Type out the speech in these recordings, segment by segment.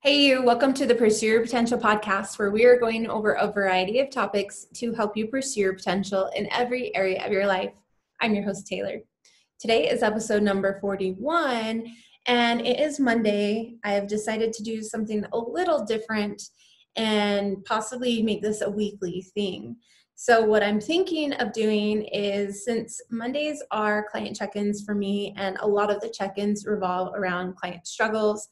Hey, you, welcome to the Pursue Your Potential podcast, where we are going over a variety of topics to help you pursue your potential in every area of your life. I'm your host, Taylor. Today is episode number 41, and it is Monday. I have decided to do something a little different and possibly make this a weekly thing. So, what I'm thinking of doing is since Mondays are client check ins for me, and a lot of the check ins revolve around client struggles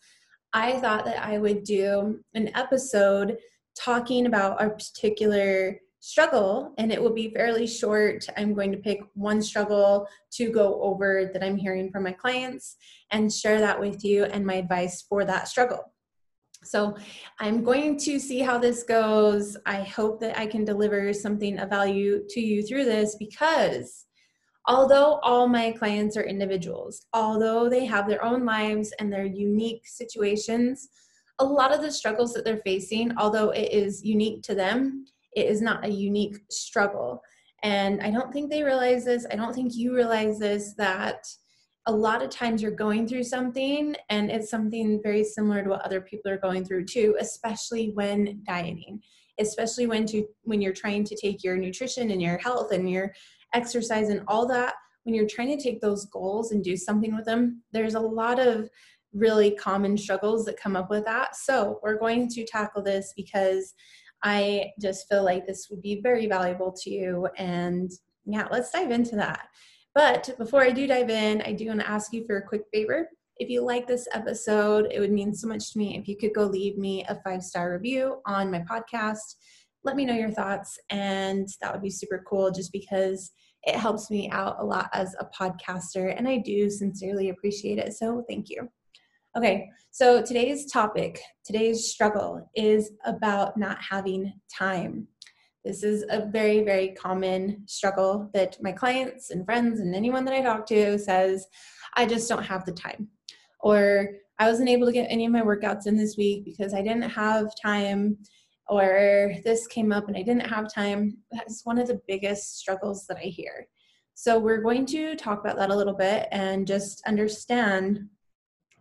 I thought that I would do an episode talking about a particular struggle and it will be fairly short. I'm going to pick one struggle to go over that I'm hearing from my clients and share that with you and my advice for that struggle. So I'm going to see how this goes. I hope that I can deliver something of value to you through this because although all my clients are individuals, although they have their own lives and their unique situations, a lot of the struggles that they're facing, although it is unique to them, it is not a unique struggle. And I don't think they realize this. I don't think you realize this that a lot of times you're going through something and it's something very similar to what other people are going through too, especially when dieting, especially when to when you're trying to take your nutrition and your health and your exercise and all that, when you're trying to take those goals and do something with them, there's a lot of really common struggles that come up with that. So, we're going to tackle this because I just feel like this would be very valuable to you. And yeah, let's dive into that. But before I do dive in, I do want to ask you for a quick favor. If you like this episode, it would mean so much to me if you could go leave me a five star review on my podcast let me know your thoughts. And that would be super cool just because it helps me out a lot as a podcaster. And I do sincerely appreciate it. So thank you. Okay, so today's topic, today's struggle is about not having time. This is a very, very common struggle that my clients and friends and anyone that I talk to says, I just don't have the time. Or I wasn't able to get any of my workouts in this week because I didn't have time or this came up and I didn't have time. That's one of the biggest struggles that I hear. So, we're going to talk about that a little bit and just understand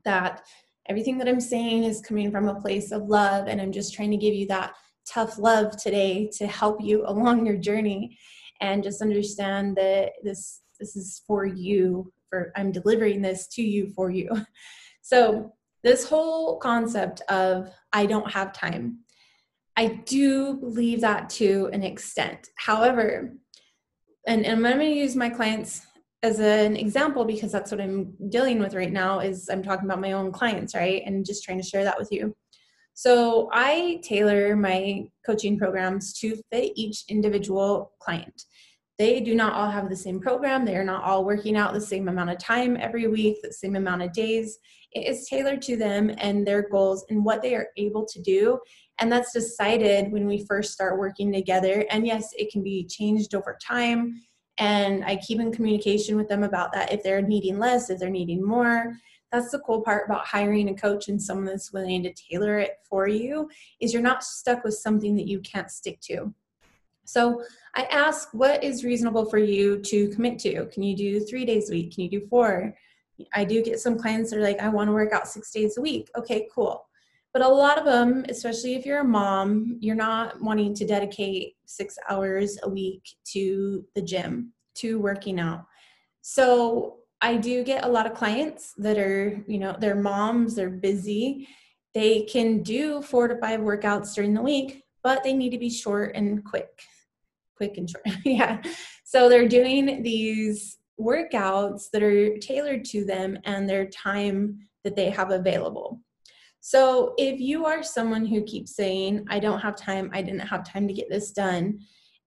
that everything that I'm saying is coming from a place of love, and I'm just trying to give you that tough love today to help you along your journey and just understand that this this is for you for I'm delivering this to you for you. So, this whole concept of I don't have time I do believe that to an extent. However, and, and I'm going to use my clients as an example because that's what I'm dealing with right now is I'm talking about my own clients, right? And just trying to share that with you. So I tailor my coaching programs to fit each individual client. They do not all have the same program. They are not all working out the same amount of time every week, the same amount of days. It is tailored to them and their goals and what they are able to do and that's decided when we first start working together. And yes, it can be changed over time. And I keep in communication with them about that if they're needing less, if they're needing more. That's the cool part about hiring a coach and someone that's willing to tailor it for you is you're not stuck with something that you can't stick to. So I ask, what is reasonable for you to commit to? Can you do three days a week? Can you do four? I do get some clients that are like, I want to work out six days a week. Okay, cool. But a lot of them, especially if you're a mom, you're not wanting to dedicate six hours a week to the gym, to working out. So I do get a lot of clients that are, you know, they're moms, they're busy. They can do four to five workouts during the week, but they need to be short and quick. Quick and short. yeah. So they're doing these workouts that are tailored to them and their time that they have available. So if you are someone who keeps saying, I don't have time, I didn't have time to get this done,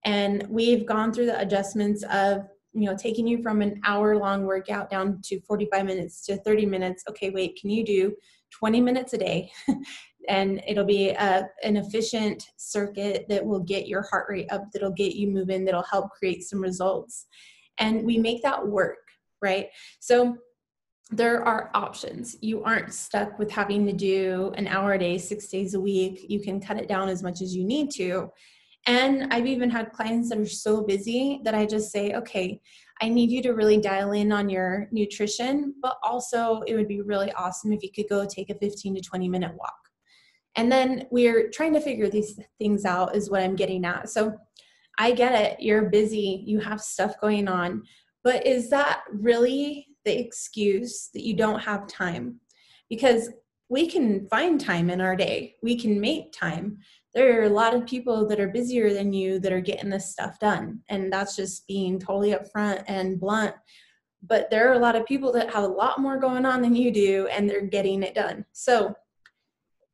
and we've gone through the adjustments of you know taking you from an hour long workout down to 45 minutes to 30 minutes okay wait can you do 20 minutes a day and it'll be a, an efficient circuit that will get your heart rate up that'll get you moving that'll help create some results and we make that work right so there are options. You aren't stuck with having to do an hour a day, six days a week. You can cut it down as much as you need to. And I've even had clients that are so busy that I just say, okay, I need you to really dial in on your nutrition, but also it would be really awesome if you could go take a 15 to 20 minute walk. And then we're trying to figure these things out, is what I'm getting at. So I get it. You're busy, you have stuff going on. But is that really the excuse that you don't have time? Because we can find time in our day, we can make time. There are a lot of people that are busier than you that are getting this stuff done. And that's just being totally upfront and blunt. But there are a lot of people that have a lot more going on than you do, and they're getting it done. So,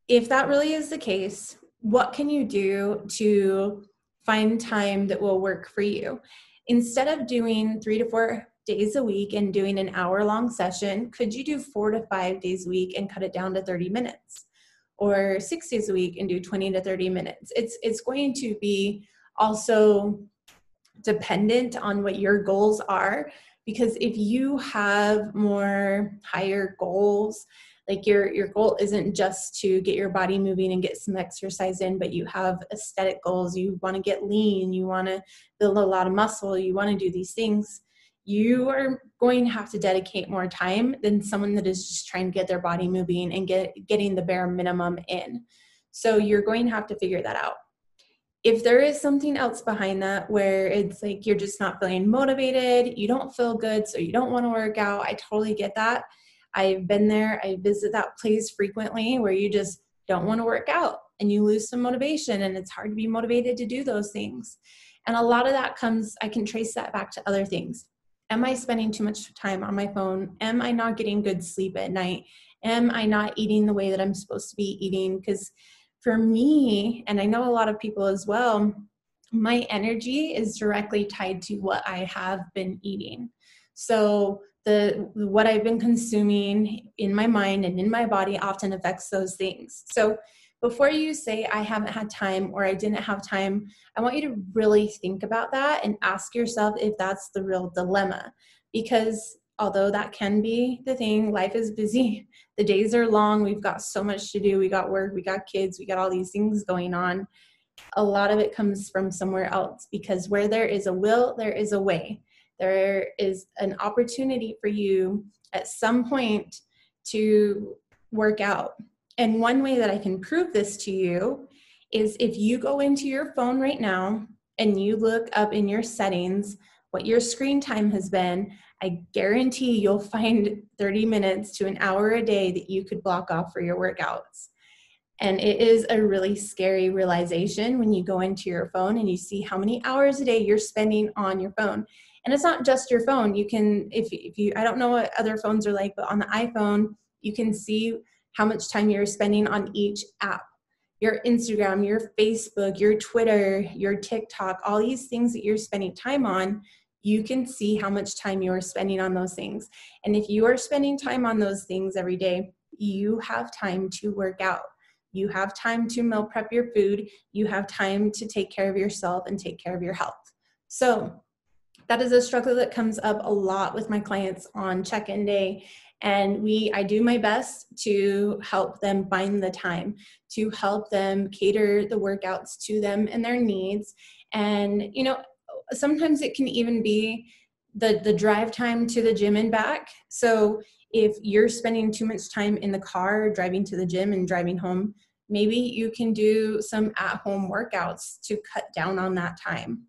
if that really is the case, what can you do to find time that will work for you. Instead of doing three to four days a week and doing an hour long session, could you do four to five days a week and cut it down to 30 minutes? Or six days a week and do 20 to 30 minutes? It's it's going to be also dependent on what your goals are because if you have more higher goals like your your goal isn't just to get your body moving and get some exercise in but you have aesthetic goals. You want to get lean. You want to build a lot of muscle. You want to do these things. You are going to have to dedicate more time than someone that is just trying to get their body moving and get getting the bare minimum in. So you're going to have to figure that out. If there is something else behind that where it's like you're just not feeling motivated you don't feel good so you don't want to work out i totally get that I've been there. I visit that place frequently where you just don't want to work out and you lose some motivation and it's hard to be motivated to do those things. And a lot of that comes, I can trace that back to other things. Am I spending too much time on my phone? Am I not getting good sleep at night? Am I not eating the way that I'm supposed to be eating? Because for me, and I know a lot of people as well, my energy is directly tied to what I have been eating. So the what I've been consuming in my mind and in my body often affects those things. So before you say I haven't had time or I didn't have time, I want you to really think about that and ask yourself if that's the real dilemma. Because although that can be the thing, life is busy, the days are long, we've got so much to do, we got work, we got kids, we got all these things going on. A lot of it comes from somewhere else because where there is a will, there is a way there is an opportunity for you at some point to work out. And one way that I can prove this to you is if you go into your phone right now and you look up in your settings what your screen time has been, I guarantee you'll find 30 minutes to an hour a day that you could block off for your workouts. And it is a really scary realization when you go into your phone and you see how many hours a day you're spending on your phone and it's not just your phone. You can if, if you i don't know what other phones are like but on the iphone you can see how much time you're spending on each app. Your instagram your facebook your twitter your tiktok all these things that you're spending time on you can see how much time you're spending on those things. And if you are spending time on those things every day you have time to work out. You have time to meal prep your food. You have time to take care of yourself and take care of your health. So that is a struggle that comes up a lot with my clients on check-in day. And we i do my best to help them find the time to help them cater the workouts to them and their needs. And you know sometimes it can even be the the drive time to the gym and back. So if you're spending too much time in the car driving to the gym and driving home maybe you can do some at home workouts to cut down on that time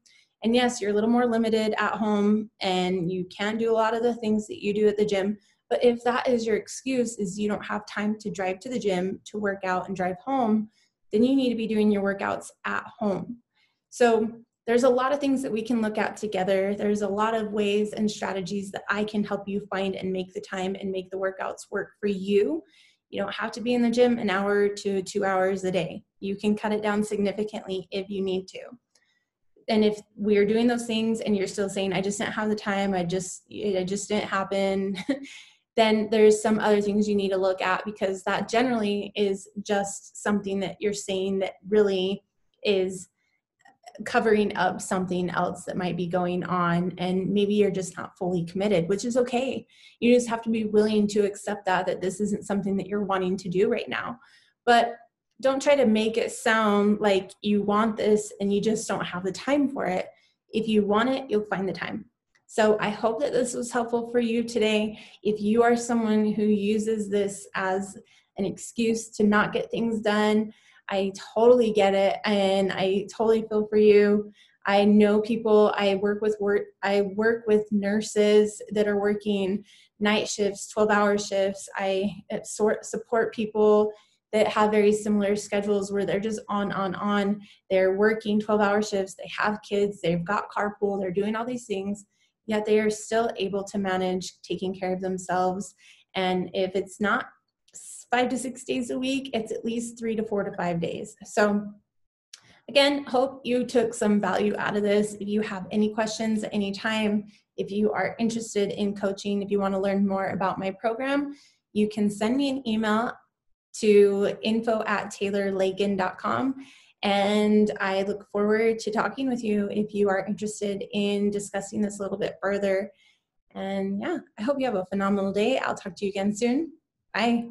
and yes, you're a little more limited at home and you can't do a lot of the things that you do at the gym. But if that is your excuse, is you don't have time to drive to the gym to work out and drive home, then you need to be doing your workouts at home. So there's a lot of things that we can look at together. There's a lot of ways and strategies that I can help you find and make the time and make the workouts work for you. You don't have to be in the gym an hour to two hours a day. You can cut it down significantly if you need to and if we're doing those things and you're still saying i just didn't have the time i just it just didn't happen then there's some other things you need to look at because that generally is just something that you're saying that really is covering up something else that might be going on and maybe you're just not fully committed which is okay. You just have to be willing to accept that that this isn't something that you're wanting to do right now. But don't try to make it sound like you want this and you just don't have the time for it. If you want it, you'll find the time. So I hope that this was helpful for you today. If you are someone who uses this as an excuse to not get things done. I totally get it and I totally feel for you. I know people I work with work I work with nurses that are working night shifts, 12-hour shifts. I support people that have very similar schedules where they're just on on on. They're working 12-hour shifts, they have kids, they've got carpool, they're doing all these things, yet they are still able to manage taking care of themselves. And if it's not 5 to 6 days a week, it's at least 3 to 4 to 5 days. So Again, hope you took some value out of this. If you have any questions at any time, if you are interested in coaching, if you want to learn more about my program, you can send me an email to info at taylorlakin.com. And I look forward to talking with you if you are interested in discussing this a little bit further. And yeah, I hope you have a phenomenal day. I'll talk to you again soon. Bye.